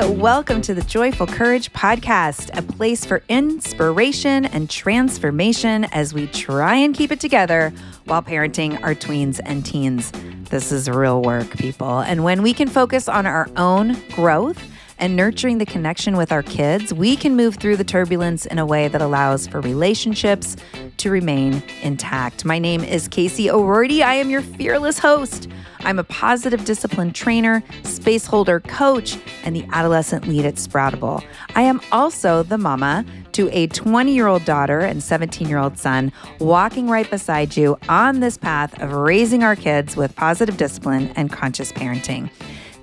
welcome to the Joyful Courage Podcast, a place for inspiration and transformation as we try and keep it together while parenting our tweens and teens. This is real work, people. And when we can focus on our own growth, and nurturing the connection with our kids, we can move through the turbulence in a way that allows for relationships to remain intact. My name is Casey O'Roarty. I am your fearless host. I'm a positive discipline trainer, space holder coach, and the adolescent lead at Sproutable. I am also the mama to a 20 year old daughter and 17 year old son, walking right beside you on this path of raising our kids with positive discipline and conscious parenting.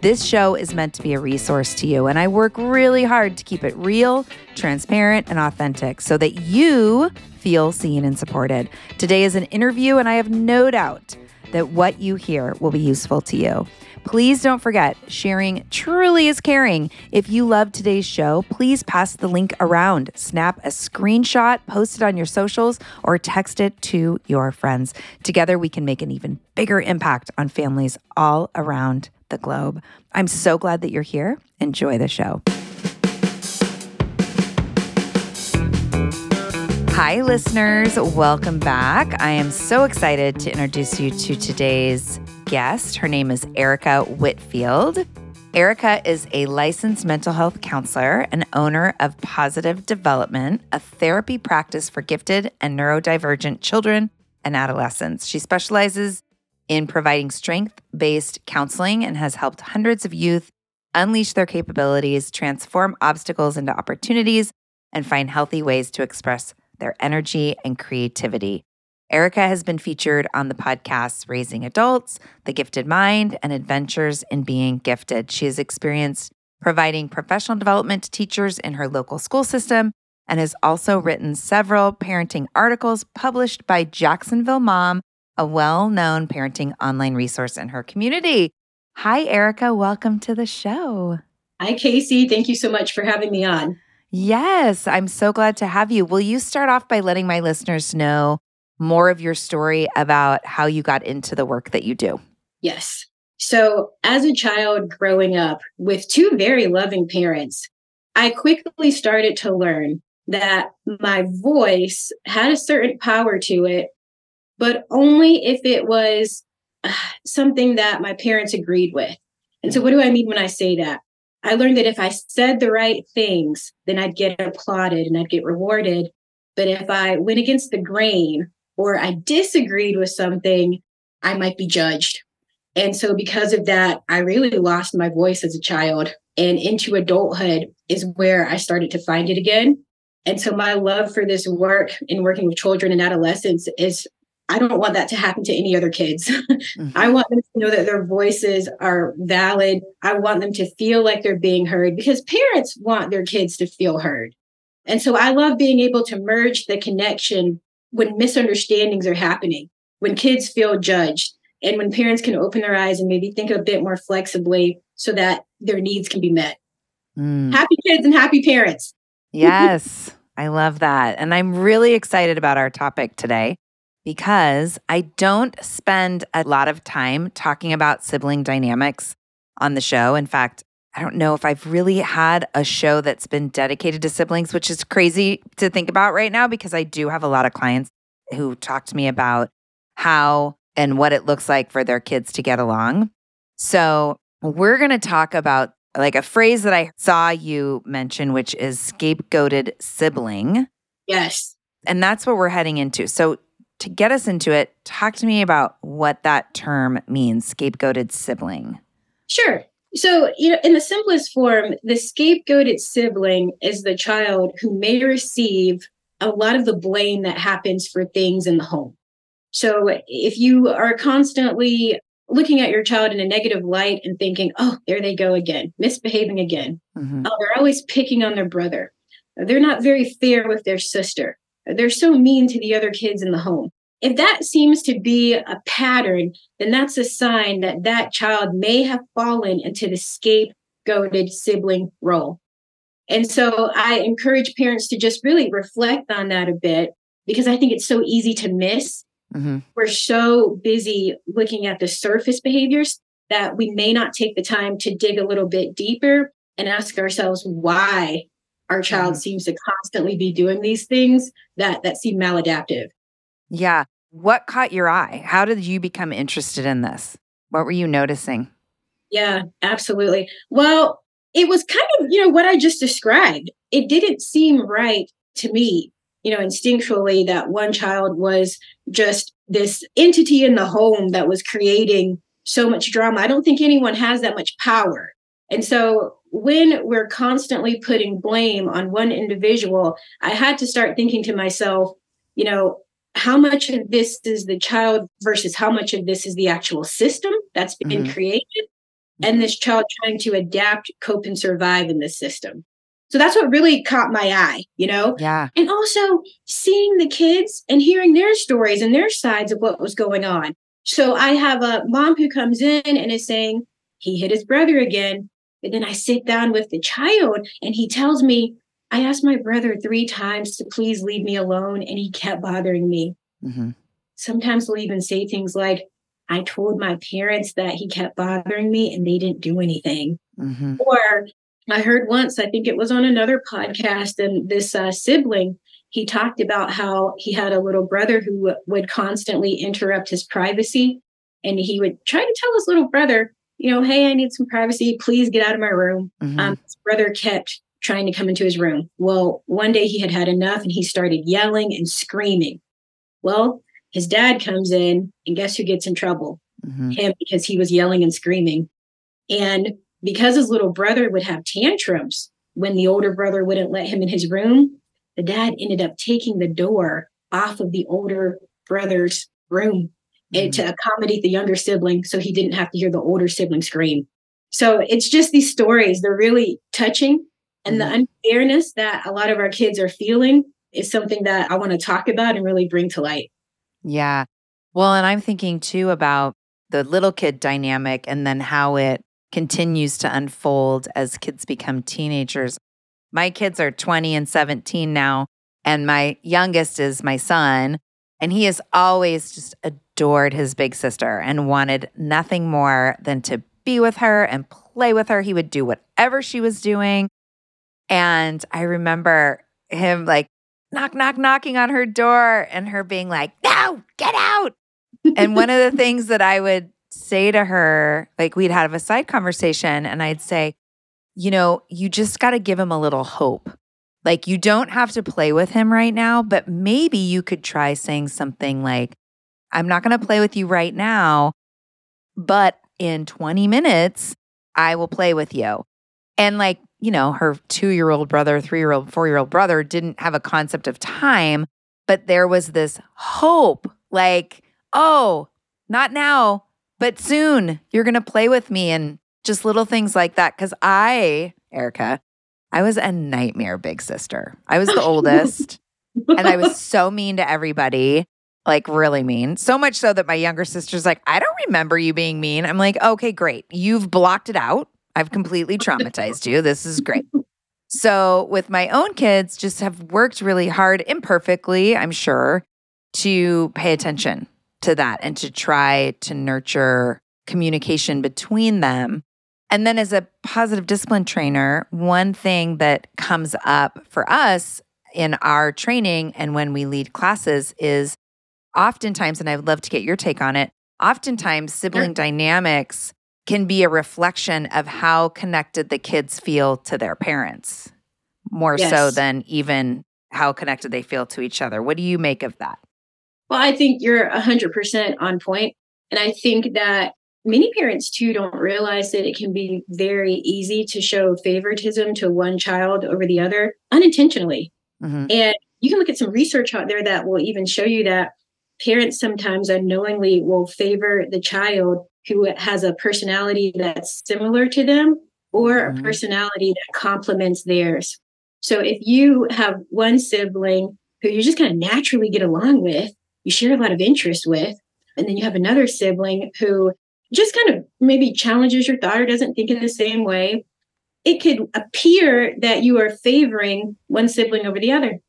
This show is meant to be a resource to you, and I work really hard to keep it real, transparent, and authentic so that you feel seen and supported. Today is an interview, and I have no doubt that what you hear will be useful to you. Please don't forget, sharing truly is caring. If you love today's show, please pass the link around, snap a screenshot, post it on your socials, or text it to your friends. Together, we can make an even bigger impact on families all around the globe. I'm so glad that you're here. Enjoy the show. Hi, listeners. Welcome back. I am so excited to introduce you to today's guest. Her name is Erica Whitfield. Erica is a licensed mental health counselor and owner of Positive Development, a therapy practice for gifted and neurodivergent children and adolescents. She specializes in providing strength based counseling and has helped hundreds of youth unleash their capabilities, transform obstacles into opportunities, and find healthy ways to express their energy and creativity. Erica has been featured on the podcasts Raising Adults, The Gifted Mind, and Adventures in Being Gifted. She has experienced providing professional development to teachers in her local school system and has also written several parenting articles published by Jacksonville Mom a well known parenting online resource in her community. Hi, Erica. Welcome to the show. Hi, Casey. Thank you so much for having me on. Yes, I'm so glad to have you. Will you start off by letting my listeners know more of your story about how you got into the work that you do? Yes. So, as a child growing up with two very loving parents, I quickly started to learn that my voice had a certain power to it but only if it was uh, something that my parents agreed with. And so, what do I mean when I say that? I learned that if I said the right things, then I'd get applauded and I'd get rewarded. But if I went against the grain or I disagreed with something, I might be judged. And so, because of that, I really lost my voice as a child. And into adulthood is where I started to find it again. And so, my love for this work in working with children and adolescents is I don't want that to happen to any other kids. mm-hmm. I want them to know that their voices are valid. I want them to feel like they're being heard because parents want their kids to feel heard. And so I love being able to merge the connection when misunderstandings are happening, when kids feel judged, and when parents can open their eyes and maybe think a bit more flexibly so that their needs can be met. Mm. Happy kids and happy parents. yes, I love that. And I'm really excited about our topic today because I don't spend a lot of time talking about sibling dynamics on the show. In fact, I don't know if I've really had a show that's been dedicated to siblings, which is crazy to think about right now because I do have a lot of clients who talk to me about how and what it looks like for their kids to get along. So, we're going to talk about like a phrase that I saw you mention, which is scapegoated sibling. Yes. And that's what we're heading into. So, to get us into it, talk to me about what that term means scapegoated sibling. Sure. So, you know, in the simplest form, the scapegoated sibling is the child who may receive a lot of the blame that happens for things in the home. So, if you are constantly looking at your child in a negative light and thinking, oh, there they go again, misbehaving again. Mm-hmm. Oh, they're always picking on their brother. They're not very fair with their sister. They're so mean to the other kids in the home. If that seems to be a pattern, then that's a sign that that child may have fallen into the scapegoated sibling role. And so I encourage parents to just really reflect on that a bit because I think it's so easy to miss. Mm-hmm. We're so busy looking at the surface behaviors that we may not take the time to dig a little bit deeper and ask ourselves why our child mm-hmm. seems to constantly be doing these things that that seem maladaptive. Yeah. What caught your eye? How did you become interested in this? What were you noticing? Yeah, absolutely. Well, it was kind of, you know, what I just described. It didn't seem right to me, you know, instinctually that one child was just this entity in the home that was creating so much drama. I don't think anyone has that much power. And so when we're constantly putting blame on one individual, I had to start thinking to myself, you know, how much of this is the child versus how much of this is the actual system that's been mm-hmm. created and this child trying to adapt, cope, and survive in this system. So that's what really caught my eye, you know? Yeah. And also seeing the kids and hearing their stories and their sides of what was going on. So I have a mom who comes in and is saying, he hit his brother again. But then I sit down with the child and he tells me, I asked my brother three times to please leave me alone, and he kept bothering me. Mm-hmm. Sometimes he'll even say things like, I told my parents that he kept bothering me and they didn't do anything. Mm-hmm. Or I heard once, I think it was on another podcast, and this uh, sibling, he talked about how he had a little brother who would constantly interrupt his privacy. And he would try to tell his little brother, you know, hey, I need some privacy. Please get out of my room. Mm-hmm. Um, his brother kept trying to come into his room. Well, one day he had had enough and he started yelling and screaming. Well, his dad comes in, and guess who gets in trouble? Mm-hmm. Him, because he was yelling and screaming. And because his little brother would have tantrums when the older brother wouldn't let him in his room, the dad ended up taking the door off of the older brother's room mm-hmm. to accommodate the younger sibling so he didn't have to hear the older sibling scream. So it's just these stories, they're really touching. And mm-hmm. the unfairness that a lot of our kids are feeling is something that I want to talk about and really bring to light. Yeah. Well, and I'm thinking too about the little kid dynamic and then how it continues to unfold as kids become teenagers. My kids are 20 and 17 now, and my youngest is my son. And he is always just adored his big sister and wanted nothing more than to be with her and play with her. He would do whatever she was doing. And I remember him like knock, knock, knocking on her door and her being like, no, get out. and one of the things that I would say to her, like we'd have a side conversation, and I'd say, you know, you just got to give him a little hope. Like you don't have to play with him right now, but maybe you could try saying something like, I'm not going to play with you right now, but in 20 minutes, I will play with you. And like you know, her two year old brother, three year old, four year old brother didn't have a concept of time, but there was this hope like, oh, not now, but soon you're going to play with me and just little things like that. Cause I, Erica, I was a nightmare big sister. I was the oldest and I was so mean to everybody, like really mean. So much so that my younger sister's like, I don't remember you being mean. I'm like, okay, great. You've blocked it out. I've completely traumatized you. This is great. So, with my own kids, just have worked really hard, imperfectly, I'm sure, to pay attention to that and to try to nurture communication between them. And then, as a positive discipline trainer, one thing that comes up for us in our training and when we lead classes is oftentimes, and I would love to get your take on it, oftentimes sibling sure. dynamics can be a reflection of how connected the kids feel to their parents, more yes. so than even how connected they feel to each other. What do you make of that? Well, I think you're 100% on point. And I think that many parents too don't realize that it can be very easy to show favoritism to one child over the other unintentionally. Mm-hmm. And you can look at some research out there that will even show you that parents sometimes unknowingly will favor the child who has a personality that's similar to them or mm-hmm. a personality that complements theirs. So if you have one sibling who you just kind of naturally get along with, you share a lot of interest with, and then you have another sibling who just kind of maybe challenges your thought or doesn't think in the same way, it could appear that you are favoring one sibling over the other.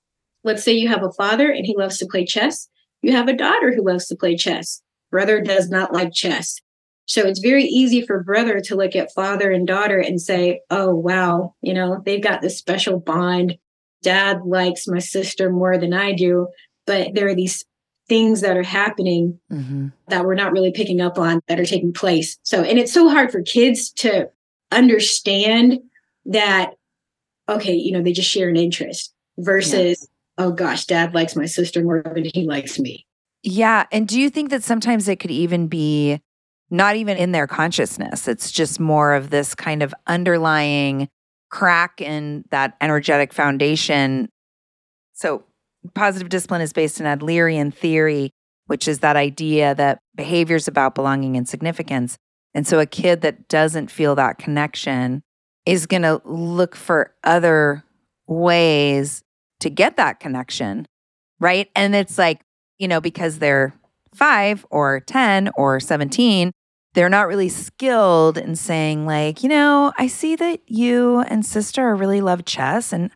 Let's say you have a father and he loves to play chess. You have a daughter who loves to play chess. Brother does not like chess. So it's very easy for brother to look at father and daughter and say, oh, wow, you know, they've got this special bond. Dad likes my sister more than I do. But there are these things that are happening mm-hmm. that we're not really picking up on that are taking place. So, and it's so hard for kids to understand that, okay, you know, they just share an interest versus. Oh gosh, dad likes my sister more than he likes me. Yeah. And do you think that sometimes it could even be not even in their consciousness. It's just more of this kind of underlying crack in that energetic foundation. So, positive discipline is based in Adlerian theory, which is that idea that behavior is about belonging and significance. And so, a kid that doesn't feel that connection is going to look for other ways to get that connection. Right. And it's like, you know, because they're five or 10 or 17, they're not really skilled in saying like you know i see that you and sister really love chess and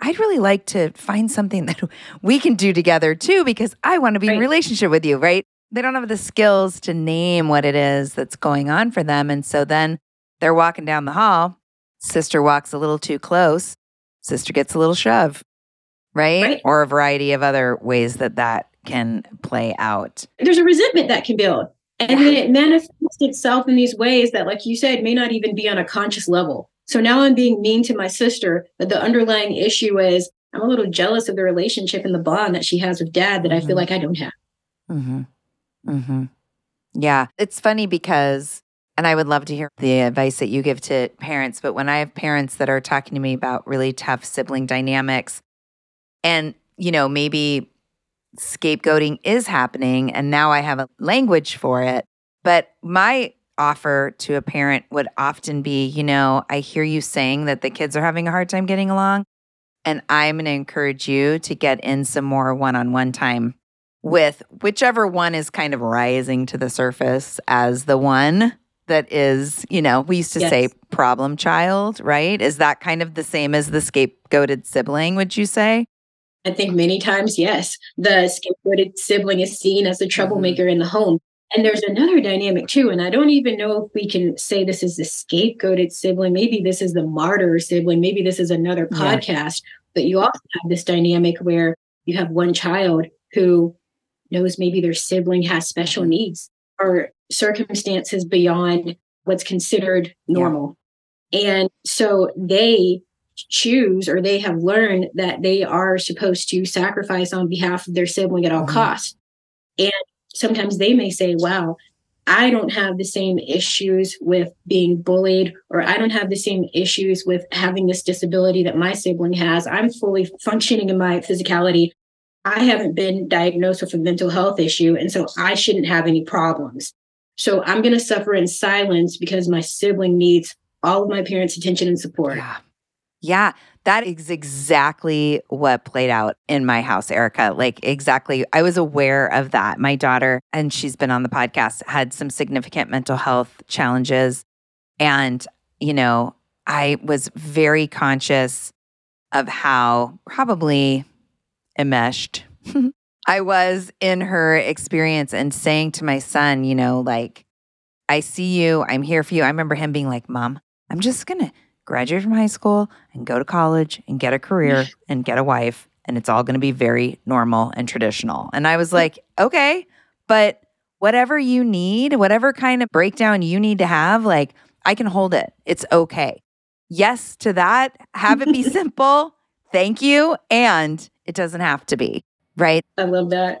i'd really like to find something that we can do together too because i want to be right. in relationship with you right they don't have the skills to name what it is that's going on for them and so then they're walking down the hall sister walks a little too close sister gets a little shove right, right. or a variety of other ways that that can play out there's a resentment that can build and then it manifests itself in these ways that, like you said, may not even be on a conscious level. So now I'm being mean to my sister, but the underlying issue is I'm a little jealous of the relationship and the bond that she has with dad that mm-hmm. I feel mm-hmm. like I don't have. Mm-hmm. Mm-hmm. Yeah. It's funny because, and I would love to hear the advice that you give to parents, but when I have parents that are talking to me about really tough sibling dynamics, and, you know, maybe scapegoating is happening and now I have a language for it. But my offer to a parent would often be, you know, I hear you saying that the kids are having a hard time getting along. And I'm going to encourage you to get in some more one on one time with whichever one is kind of rising to the surface as the one that is, you know, we used to yes. say problem child, right? Is that kind of the same as the scapegoated sibling, would you say? I think many times, yes, the scapegoated sibling is seen as the mm-hmm. troublemaker mm-hmm. in the home. And there's another dynamic too. And I don't even know if we can say this is the scapegoated sibling. Maybe this is the martyr sibling. Maybe this is another podcast. Yeah. But you also have this dynamic where you have one child who knows maybe their sibling has special mm-hmm. needs or circumstances beyond what's considered normal. Yeah. And so they choose or they have learned that they are supposed to sacrifice on behalf of their sibling at all mm-hmm. costs. And sometimes they may say, wow, I don't have the same issues with being bullied, or I don't have the same issues with having this disability that my sibling has. I'm fully functioning in my physicality. I haven't been diagnosed with a mental health issue, and so I shouldn't have any problems. So I'm going to suffer in silence because my sibling needs all of my parents' attention and support. Yeah. Yeah, that is exactly what played out in my house, Erica. Like, exactly. I was aware of that. My daughter, and she's been on the podcast, had some significant mental health challenges. And, you know, I was very conscious of how probably enmeshed I was in her experience and saying to my son, you know, like, I see you, I'm here for you. I remember him being like, Mom, I'm just going to graduate from high school and go to college and get a career and get a wife. And it's all going to be very normal and traditional. And I was like, okay, but whatever you need, whatever kind of breakdown you need to have, like, I can hold it. It's okay. Yes to that. Have it be simple. Thank you. And it doesn't have to be right? I love that.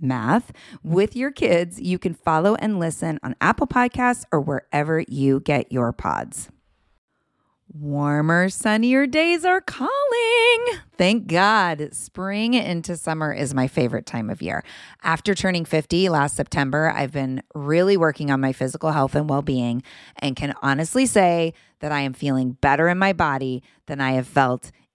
math with your kids, you can follow and listen on Apple Podcasts or wherever you get your pods. Warmer, sunnier days are calling. Thank God. Spring into summer is my favorite time of year. After turning 50 last September, I've been really working on my physical health and well being and can honestly say that I am feeling better in my body than I have felt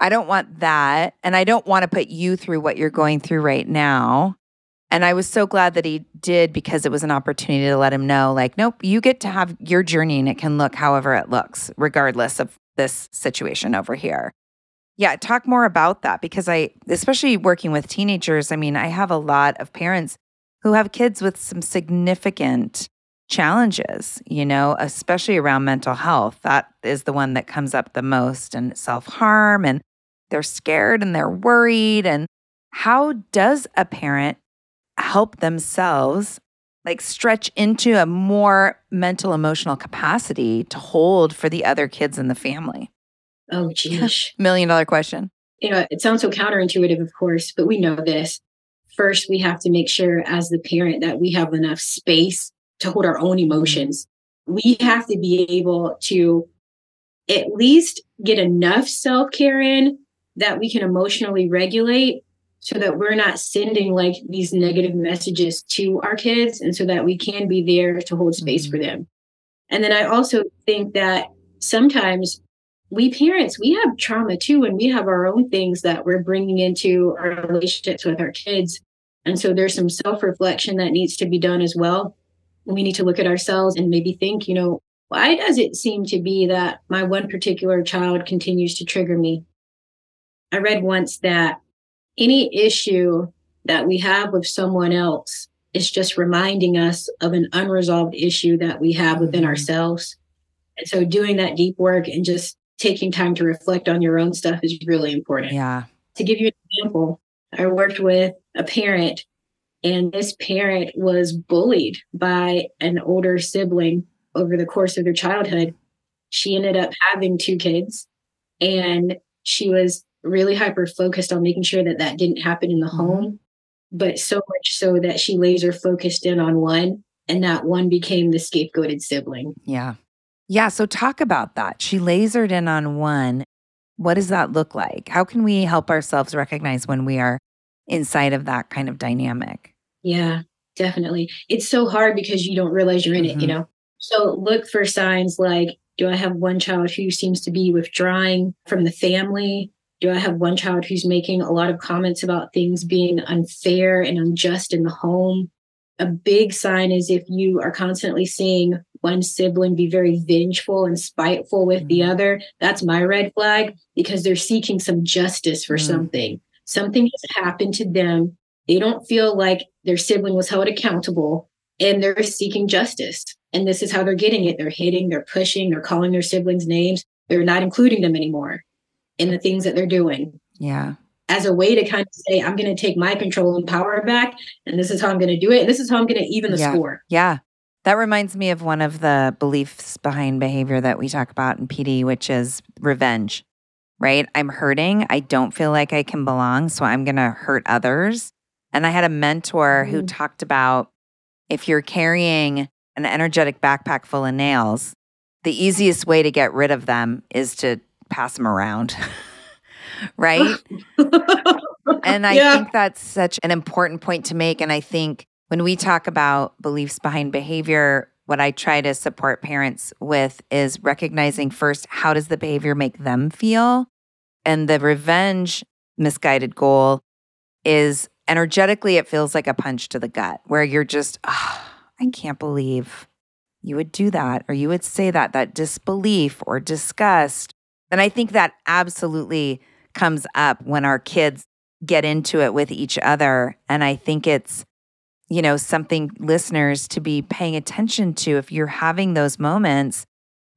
I don't want that. And I don't want to put you through what you're going through right now. And I was so glad that he did because it was an opportunity to let him know, like, nope, you get to have your journey and it can look however it looks, regardless of this situation over here. Yeah, talk more about that because I, especially working with teenagers, I mean, I have a lot of parents who have kids with some significant challenges, you know, especially around mental health. That is the one that comes up the most and self harm and they're scared and they're worried. And how does a parent help themselves like stretch into a more mental emotional capacity to hold for the other kids in the family? Oh, geez. Million dollar question. You know, it sounds so counterintuitive, of course, but we know this. First, we have to make sure as the parent that we have enough space to hold our own mm-hmm. emotions. We have to be able to at least get enough self care in that we can emotionally regulate so that we're not sending like these negative messages to our kids and so that we can be there to hold space mm-hmm. for them. And then I also think that sometimes we parents, we have trauma too, and we have our own things that we're bringing into our relationships with our kids. And so there's some self reflection that needs to be done as well. We need to look at ourselves and maybe think, you know, why does it seem to be that my one particular child continues to trigger me? I read once that any issue that we have with someone else is just reminding us of an unresolved issue that we have within mm-hmm. ourselves. And so doing that deep work and just taking time to reflect on your own stuff is really important. Yeah. To give you an example, I worked with a parent and this parent was bullied by an older sibling over the course of their childhood. She ended up having two kids and she was really hyper focused on making sure that that didn't happen in the mm-hmm. home, but so much so that she laser focused in on one and that one became the scapegoated sibling. Yeah. Yeah. So talk about that. She lasered in on one. What does that look like? How can we help ourselves recognize when we are inside of that kind of dynamic? Yeah, definitely. It's so hard because you don't realize you're in mm-hmm. it, you mm-hmm. know? So look for signs like do I have one child who seems to be withdrawing from the family? Do I have one child who's making a lot of comments about things being unfair and unjust in the home? A big sign is if you are constantly seeing one sibling be very vengeful and spiteful with mm-hmm. the other, that's my red flag because they're seeking some justice for mm-hmm. something. Something has happened to them. They don't feel like their sibling was held accountable and they're seeking justice. And this is how they're getting it. They're hitting, they're pushing, they're calling their siblings names. They're not including them anymore in the things that they're doing. Yeah. As a way to kind of say, I'm going to take my control and power back. And this is how I'm going to do it. And this is how I'm going to even the yeah. score. Yeah. That reminds me of one of the beliefs behind behavior that we talk about in PD, which is revenge, right? I'm hurting. I don't feel like I can belong. So I'm going to hurt others. And I had a mentor mm. who talked about if you're carrying an energetic backpack full of nails, the easiest way to get rid of them is to pass them around. right? and I yeah. think that's such an important point to make. And I think when we talk about beliefs behind behavior, what I try to support parents with is recognizing first, how does the behavior make them feel? And the revenge misguided goal is energetically, it feels like a punch to the gut where you're just, oh, I can't believe you would do that or you would say that, that disbelief or disgust. And I think that absolutely comes up when our kids get into it with each other. And I think it's, you know, something listeners to be paying attention to. If you're having those moments,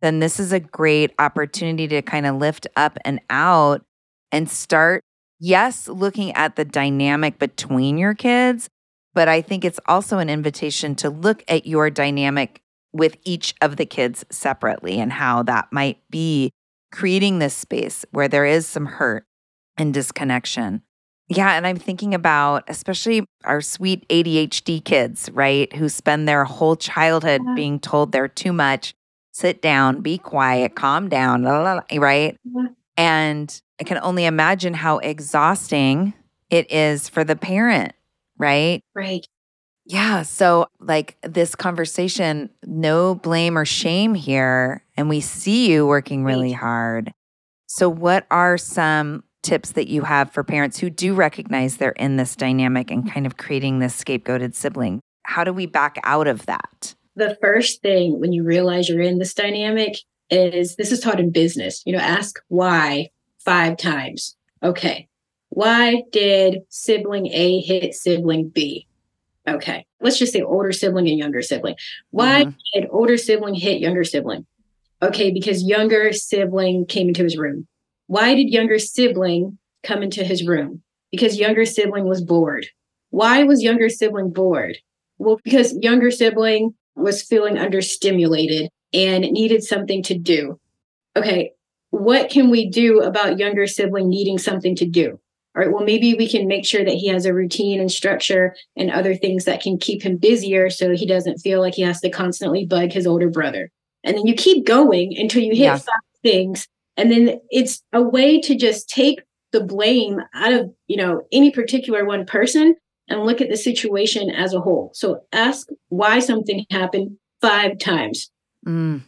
then this is a great opportunity to kind of lift up and out and start, yes, looking at the dynamic between your kids, but I think it's also an invitation to look at your dynamic with each of the kids separately and how that might be creating this space where there is some hurt and disconnection. Yeah, and I'm thinking about especially our sweet ADHD kids, right? Who spend their whole childhood yeah. being told they're too much. Sit down, be quiet, calm down, right? Yeah. And I can only imagine how exhausting it is for the parent right? Right. Yeah. So, like this conversation, no blame or shame here. And we see you working really hard. So, what are some tips that you have for parents who do recognize they're in this dynamic and kind of creating this scapegoated sibling? How do we back out of that? The first thing when you realize you're in this dynamic is this is taught in business. You know, ask why five times. Okay. Why did sibling A hit sibling B? Okay, let's just say older sibling and younger sibling. Why mm-hmm. did older sibling hit younger sibling? Okay, because younger sibling came into his room. Why did younger sibling come into his room? Because younger sibling was bored. Why was younger sibling bored? Well, because younger sibling was feeling understimulated and needed something to do. Okay, what can we do about younger sibling needing something to do? all right, well, maybe we can make sure that he has a routine and structure and other things that can keep him busier so he doesn't feel like he has to constantly bug his older brother. And then you keep going until you hit yeah. five things. And then it's a way to just take the blame out of, you know, any particular one person and look at the situation as a whole. So ask why something happened five times. Mm.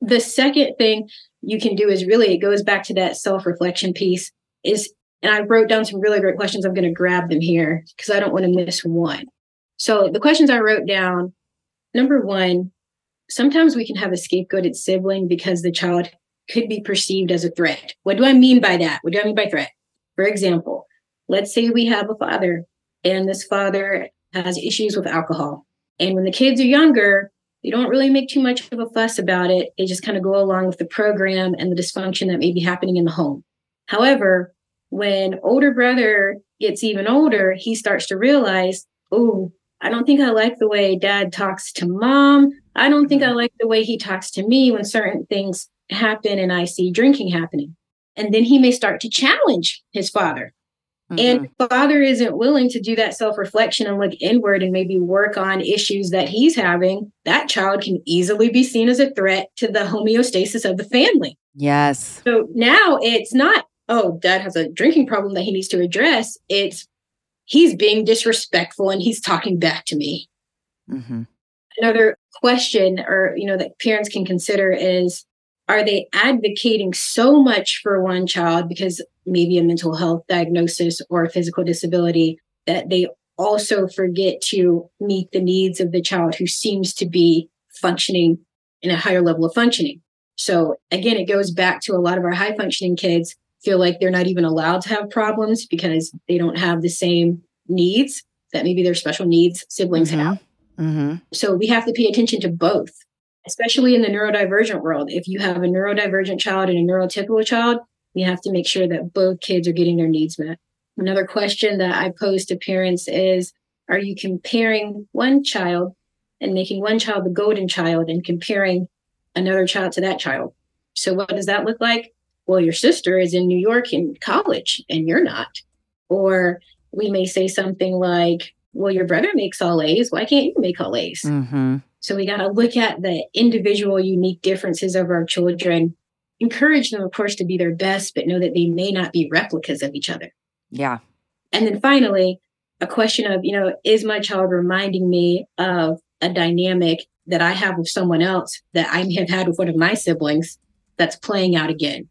The second thing you can do is really, it goes back to that self reflection piece is and I wrote down some really great questions. I'm going to grab them here because I don't want to miss one. So the questions I wrote down number one, sometimes we can have a scapegoated sibling because the child could be perceived as a threat. What do I mean by that? What do I mean by threat? For example, let's say we have a father and this father has issues with alcohol. And when the kids are younger, they don't really make too much of a fuss about it. They just kind of go along with the program and the dysfunction that may be happening in the home. However, when older brother gets even older, he starts to realize, oh, I don't think I like the way dad talks to mom. I don't think I like the way he talks to me when certain things happen and I see drinking happening. And then he may start to challenge his father. Mm-hmm. And father isn't willing to do that self reflection and look inward and maybe work on issues that he's having. That child can easily be seen as a threat to the homeostasis of the family. Yes. So now it's not, oh, dad has a drinking problem that he needs to address. It's he's being disrespectful and he's talking back to me. Mm-hmm. Another question or, you know, that parents can consider is are they advocating so much for one child because maybe a mental health diagnosis or a physical disability that they also forget to meet the needs of the child who seems to be functioning in a higher level of functioning. So again, it goes back to a lot of our high functioning kids feel like they're not even allowed to have problems because they don't have the same needs that maybe their special needs siblings mm-hmm. have. Mm-hmm. So we have to pay attention to both especially in the neurodivergent world. If you have a neurodivergent child and a neurotypical child, we have to make sure that both kids are getting their needs met. Another question that I pose to parents is Are you comparing one child and making one child the golden child and comparing another child to that child? So, what does that look like? Well, your sister is in New York in college and you're not. Or we may say something like, Well, your brother makes all A's. Why can't you make all A's? Mm-hmm. So we got to look at the individual unique differences of our children, encourage them, of course, to be their best, but know that they may not be replicas of each other. Yeah. And then finally, a question of, you know, is my child reminding me of a dynamic that I have with someone else that I have had with one of my siblings that's playing out again?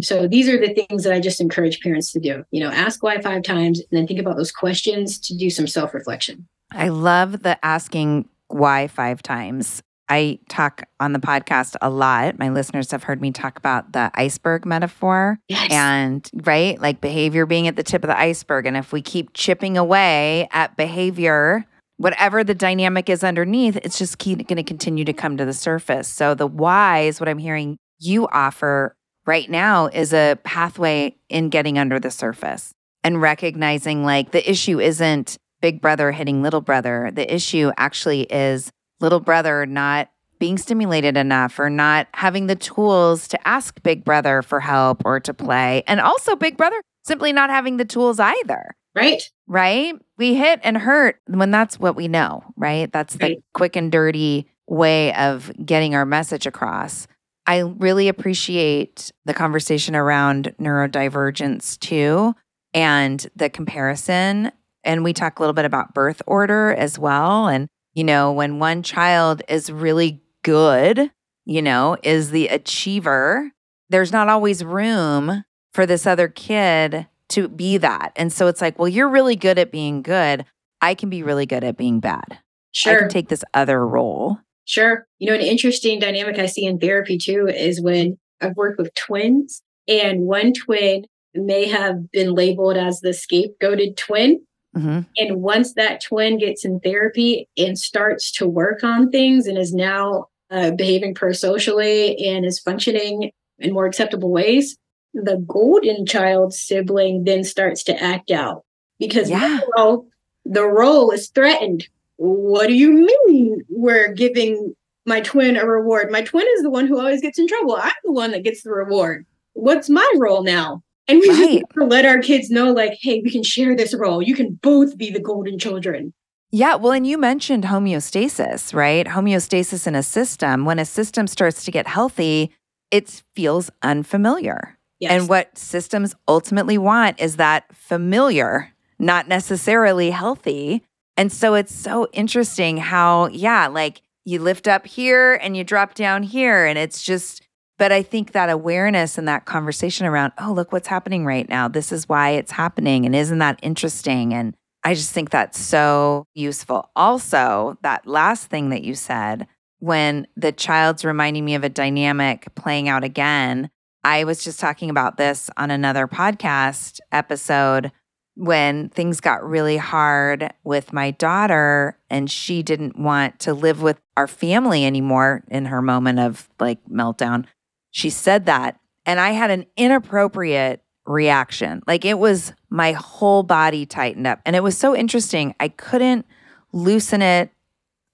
So these are the things that I just encourage parents to do. You know, ask why five times and then think about those questions to do some self reflection. I love the asking why five times. I talk on the podcast a lot. My listeners have heard me talk about the iceberg metaphor yes. and right, like behavior being at the tip of the iceberg. And if we keep chipping away at behavior, whatever the dynamic is underneath, it's just going to continue to come to the surface. So the why is what I'm hearing you offer right now is a pathway in getting under the surface and recognizing like the issue isn't big brother hitting little brother. The issue actually is little brother not being stimulated enough or not having the tools to ask big brother for help or to play. And also big brother simply not having the tools either. Right. Right? We hit and hurt when that's what we know, right? That's the right. quick and dirty way of getting our message across. I really appreciate the conversation around neurodivergence too and the comparison and we talk a little bit about birth order as well. And, you know, when one child is really good, you know, is the achiever, there's not always room for this other kid to be that. And so it's like, well, you're really good at being good. I can be really good at being bad. Sure. I can take this other role. Sure. You know, an interesting dynamic I see in therapy too is when I've worked with twins and one twin may have been labeled as the scapegoated twin Mm-hmm. And once that twin gets in therapy and starts to work on things and is now uh, behaving prosocially and is functioning in more acceptable ways, the golden child sibling then starts to act out because yeah. now the role is threatened. What do you mean we're giving my twin a reward? My twin is the one who always gets in trouble. I'm the one that gets the reward. What's my role now? And we right. just let our kids know, like, hey, we can share this role. You can both be the golden children. Yeah, well, and you mentioned homeostasis, right? Homeostasis in a system. When a system starts to get healthy, it feels unfamiliar. Yes. And what systems ultimately want is that familiar, not necessarily healthy. And so it's so interesting how, yeah, like you lift up here and you drop down here. And it's just but I think that awareness and that conversation around, oh, look what's happening right now. This is why it's happening. And isn't that interesting? And I just think that's so useful. Also, that last thing that you said, when the child's reminding me of a dynamic playing out again, I was just talking about this on another podcast episode when things got really hard with my daughter and she didn't want to live with our family anymore in her moment of like meltdown. She said that. And I had an inappropriate reaction. Like it was my whole body tightened up. And it was so interesting. I couldn't loosen it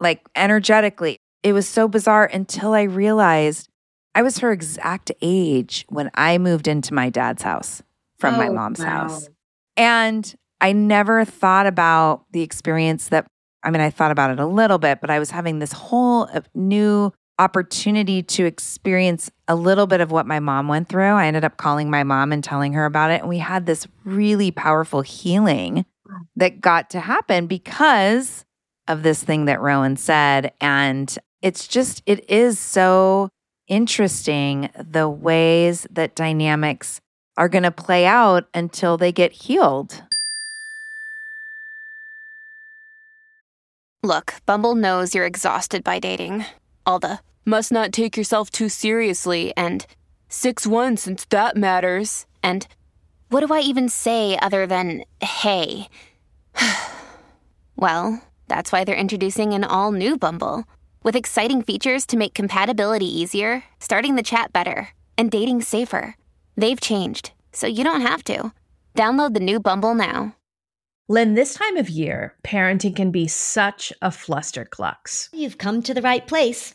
like energetically. It was so bizarre until I realized I was her exact age when I moved into my dad's house from oh, my mom's wow. house. And I never thought about the experience that, I mean, I thought about it a little bit, but I was having this whole new opportunity to experience a little bit of what my mom went through. I ended up calling my mom and telling her about it. And we had this really powerful healing that got to happen because of this thing that Rowan said. And it's just, it is so interesting the ways that dynamics are going to play out until they get healed. Look, Bumble knows you're exhausted by dating. All the must not take yourself too seriously and 6 1 since that matters. And what do I even say other than hey? well, that's why they're introducing an all new Bumble with exciting features to make compatibility easier, starting the chat better, and dating safer. They've changed, so you don't have to. Download the new Bumble now. Lynn, this time of year, parenting can be such a flusterclux. You've come to the right place.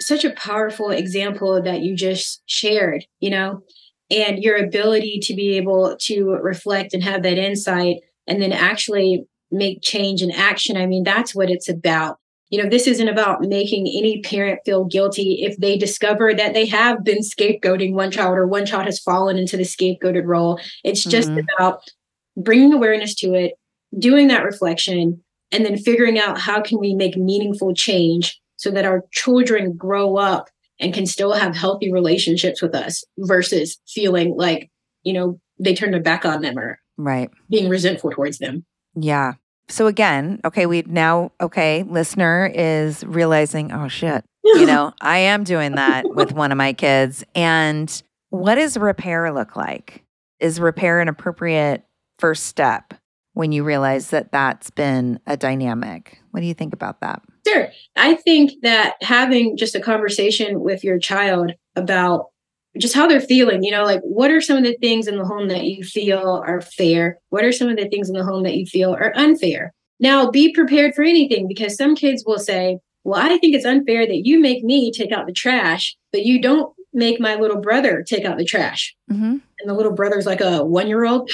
Such a powerful example that you just shared, you know, and your ability to be able to reflect and have that insight and then actually make change and action. I mean, that's what it's about. You know, this isn't about making any parent feel guilty if they discover that they have been scapegoating one child or one child has fallen into the scapegoated role. It's just mm-hmm. about bringing awareness to it, doing that reflection, and then figuring out how can we make meaningful change so that our children grow up and can still have healthy relationships with us versus feeling like, you know, they turn their back on them or right being resentful towards them. Yeah. So again, okay, we now okay, listener is realizing, oh shit, you know, I am doing that with one of my kids. And what does repair look like? Is repair an appropriate first step when you realize that that's been a dynamic? What do you think about that? Sure. I think that having just a conversation with your child about just how they're feeling, you know, like what are some of the things in the home that you feel are fair? What are some of the things in the home that you feel are unfair? Now, be prepared for anything because some kids will say, Well, I think it's unfair that you make me take out the trash, but you don't make my little brother take out the trash. Mm-hmm. And the little brother's like a one year old.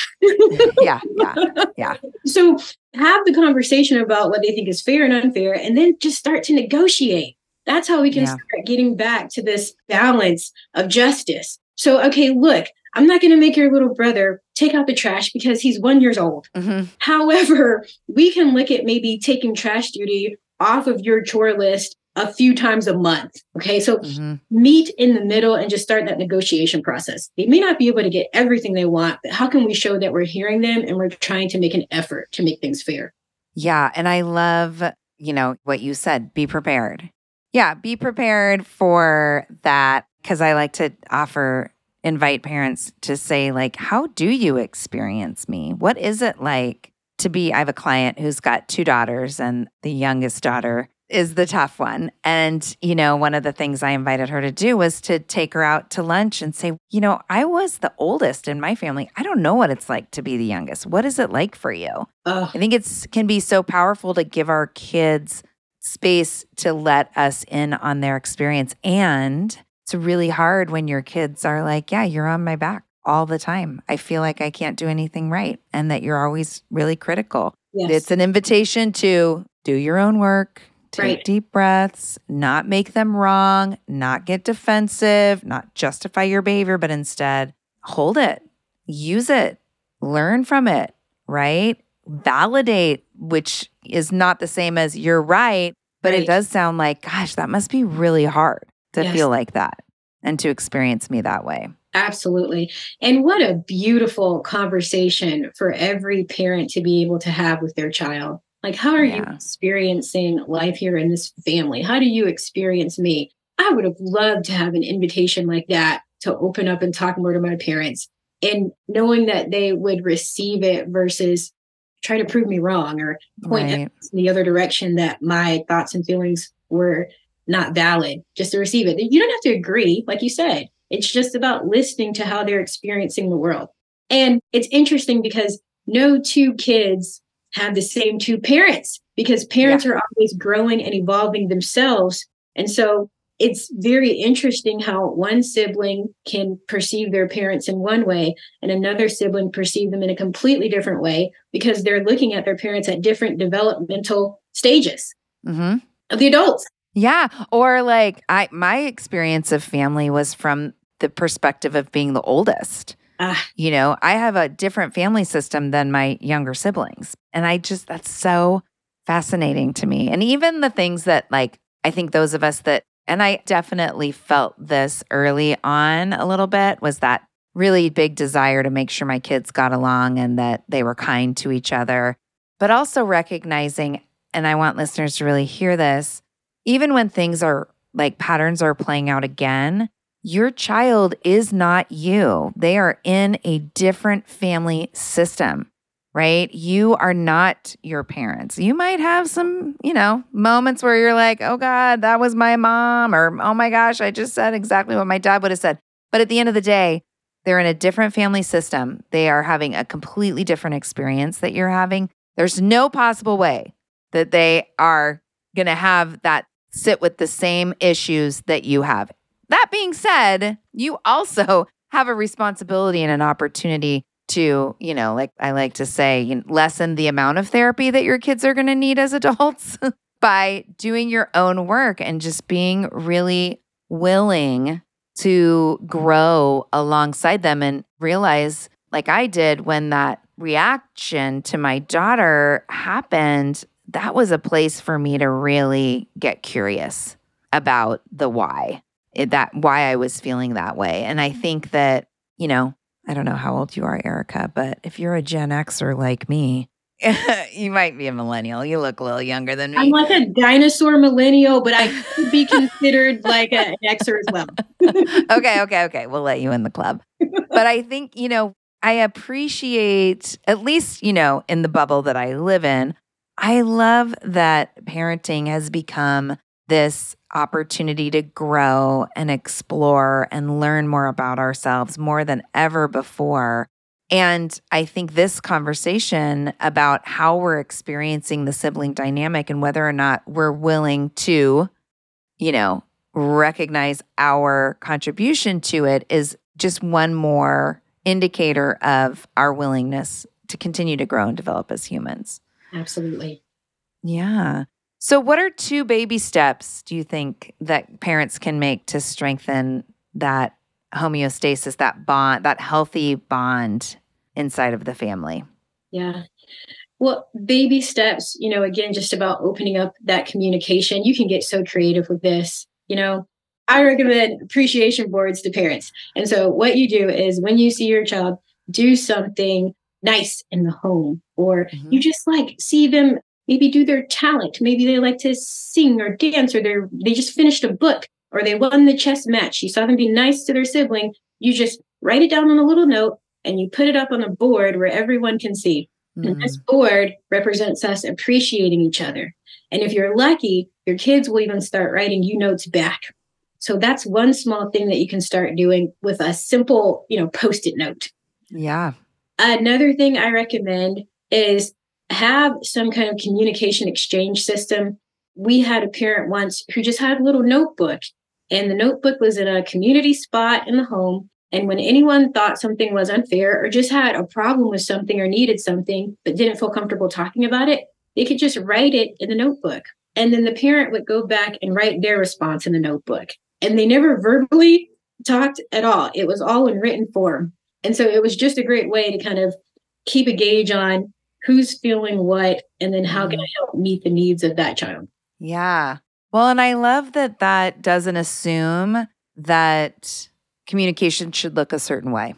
yeah, yeah, yeah. So have the conversation about what they think is fair and unfair, and then just start to negotiate. That's how we can yeah. start getting back to this balance of justice. So, okay, look, I'm not going to make your little brother take out the trash because he's one years old. Mm-hmm. However, we can look at maybe taking trash duty off of your chore list a few times a month. Okay. So mm-hmm. meet in the middle and just start that negotiation process. They may not be able to get everything they want, but how can we show that we're hearing them and we're trying to make an effort to make things fair? Yeah. And I love, you know, what you said be prepared. Yeah. Be prepared for that. Cause I like to offer, invite parents to say, like, how do you experience me? What is it like to be, I have a client who's got two daughters, and the youngest daughter is the tough one. And, you know, one of the things I invited her to do was to take her out to lunch and say, you know, I was the oldest in my family. I don't know what it's like to be the youngest. What is it like for you? I think it's can be so powerful to give our kids space to let us in on their experience. And it's really hard when your kids are like, yeah, you're on my back all the time. I feel like I can't do anything right and that you're always really critical. Yes. It's an invitation to do your own work, take Right. deep breaths, not make them wrong, not get defensive, not justify your behavior, but instead hold it, use it, learn from it, right? Validate, which is not the same as you're right, but it does sound like, gosh, that must be really hard to Yes. feel like that and to experience me that way. Absolutely. And what a beautiful conversation for every parent to be able to have with their child. Like, how are you experiencing life here in this family? How do you experience me? I would have loved to have an invitation like that to open up and talk more to my parents and knowing that they would receive it versus try to prove me wrong or point Right. in the other direction that my thoughts and feelings were not valid just to receive it. You don't have to agree, like you said. It's just about listening to how they're experiencing the world. And it's interesting because no two kids have the same two parents because parents are always growing and evolving themselves. And so it's very interesting how one sibling can perceive their parents in one way and another sibling perceive them in a completely different way because they're looking at their parents at different developmental stages hmm of the adults. Yeah. Or like I my experience of family was from the perspective of being the oldest. Ah, You know, I have a different family system than my younger siblings. And I just that's so fascinating to me. And even the things that like I think those of us that and I definitely felt this early on a little bit was that really big desire to make sure my kids got along and that they were kind to each other, but also recognizing and I want listeners to really hear this, even when things are like patterns are playing out again, your child is not you. They are in a different family system, right? You are not your parents. You might have some, you know, moments where you're like, oh God, that was my mom, or oh my gosh, I just said exactly what my dad would have said. But at the end of the day, they're in a different family system. They are having a completely different experience that you're having. There's no possible way that they are going to have that sit with the same issues that you have. That being said, you also have a responsibility and an opportunity to, you know, like I like to say, you know, lessen the amount of therapy that your kids are going to need as adults by doing your own work and just being really willing to grow alongside them and realize, like I did when that reaction to my daughter happened, that was a place for me to really get curious about the why, it- that why I was feeling that way. And I mm-hmm. think that, you know, I don't know how old you are, Erica, but if you're a Gen Xer like me, you might be a millennial. You look a little younger than me. I'm like a dinosaur millennial, but I could be considered like an Xer as well. okay, okay, okay. We'll let you in the club. But I think, you know, I appreciate, at least, you know, in the bubble that I live in, I love that parenting has become this opportunity to grow and explore and learn more about ourselves more than ever before. And I think this conversation about how we're experiencing the sibling dynamic and whether or not we're willing to, you know, recognize our contribution to it is just one more indicator of our willingness to continue to grow and develop as humans. Absolutely. Yeah. So, what are two baby steps do you think that parents can make to strengthen that homeostasis, that bond, that healthy bond inside of the family? Yeah. Well, baby steps, you know, again, just about opening up that communication. You can get so creative with this. You know, I recommend appreciation boards to parents. And so, what you do is when you see your child do something nice in the home, or Mhm. you just like see them maybe do their talent. Maybe they like to sing or dance, or they are they just finished a book, or they won the chess match. You saw them be nice to their sibling. You just write it down on a little note and you put it up on a board where everyone can see. Mm. And this board represents us appreciating each other. And if you're lucky, your kids will even start writing you notes back. So that's one small thing that you can start doing with a simple, you know, post-it note. Yeah. Another thing I recommend is have some kind of communication exchange system. We had a parent once who just had a little notebook, and the notebook was in a community spot in the home. And when anyone thought something was unfair or just had a problem with something or needed something, but didn't feel comfortable talking about it, they could just write it in the notebook. And then the parent would go back and write their response in the notebook and they never verbally talked at all. It was all in written form. And so it was just a great way to kind of keep a gauge on who's feeling what and then how can I mm-hmm. help meet the needs of that child. Yeah. Well, and I love that that doesn't assume that communication should look a certain way.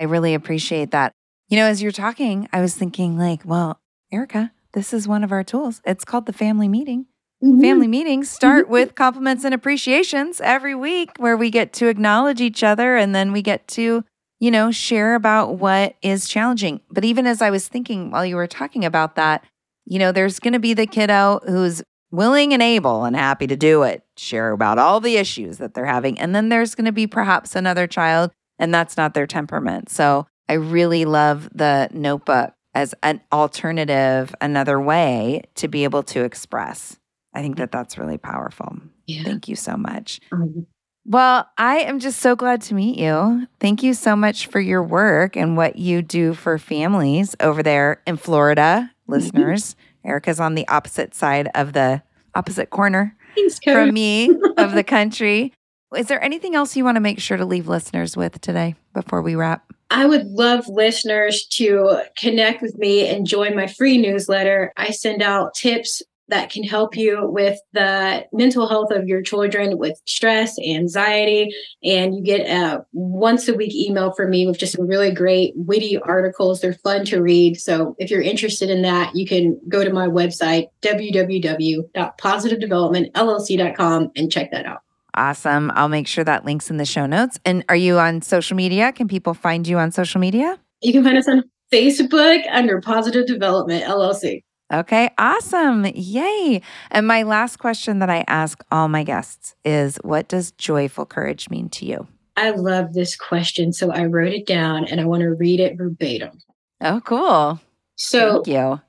I really appreciate that. You know, as you're talking, I was thinking, like, well, Erica, this is one of our tools. It's called the family meeting. Mm-hmm. Family meetings start mm-hmm. with compliments and appreciations every week where we get to acknowledge each other and then we get to, you know, share about what is challenging. But even as I was thinking while you were talking about that, you know, there's going to be the kiddo who's willing and able and happy to do it, share about all the issues that they're having. And then there's going to be perhaps another child and that's not their temperament. So I really love the notebook as an alternative, another way to be able to express. I think that that's really powerful. Yeah. Thank you so much. Um, well, I am just so glad to meet you. Thank you so much for your work and what you do for families over there in Florida, mm-hmm. listeners. Erica's on the opposite side of the opposite corner Thanks, from me of the country. Is there anything else you want to make sure to leave listeners with today before we wrap? I would love listeners to connect with me and join my free newsletter. I send out tips that can help you with the mental health of your children with stress, anxiety, and you get a once a week email from me with just some really great witty articles. They're fun to read. So if you're interested in that, you can go to my website www.positivedevelopmentllc.com and check that out. Awesome. I'll make sure that links in the show notes. And are you on social media? Can people find you on social media? You can find us on Facebook under Positive Development LLC. Okay, awesome. Yay. And my last question that I ask all my guests is what does joyful courage mean to you? I love this question. So I wrote it down and I want to read it verbatim. Oh, cool. So, Thank you.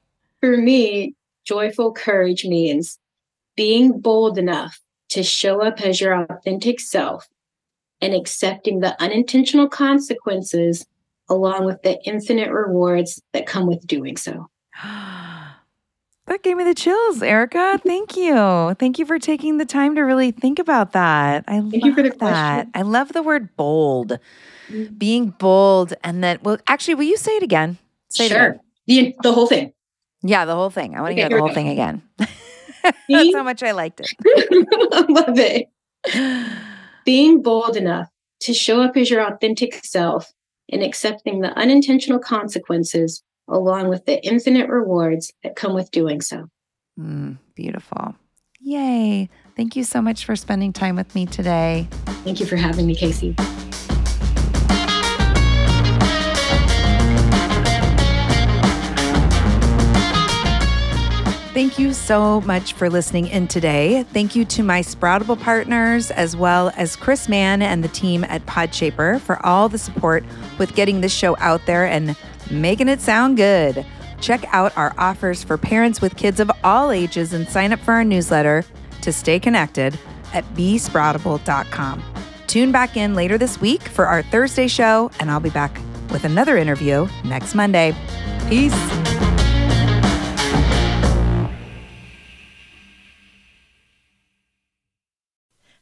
For me, joyful courage means being bold enough to show up as your authentic self and accepting the unintentional consequences along with the infinite rewards that come with doing so. That gave me the chills, Erica. Thank you. Thank you for taking the time to really think about that. I Thank love that. Question. I love the word bold. Mm-hmm. Being bold and then well actually will you say it again? Say sure. It again. The the whole thing. Yeah, the whole thing. I want to okay, hear the whole thing again. That's how much I liked it. I love it. Being bold enough to show up as your authentic self and accepting the unintentional consequences along with the infinite rewards that come with doing so. Mm, beautiful. Yay. Thank you so much for spending time with me today. Thank you for having me, Casey. Thank you so much for listening in today. Thank you to my Sproutable partners, as well as Chris Mann and the team at Podshaper for all the support with getting this show out there and making it sound good. Check out our offers for parents with kids of all ages and sign up for our newsletter to stay connected at besproutable.com. Tune back in later this week for our Thursday show, and I'll be back with another interview next Monday. Peace.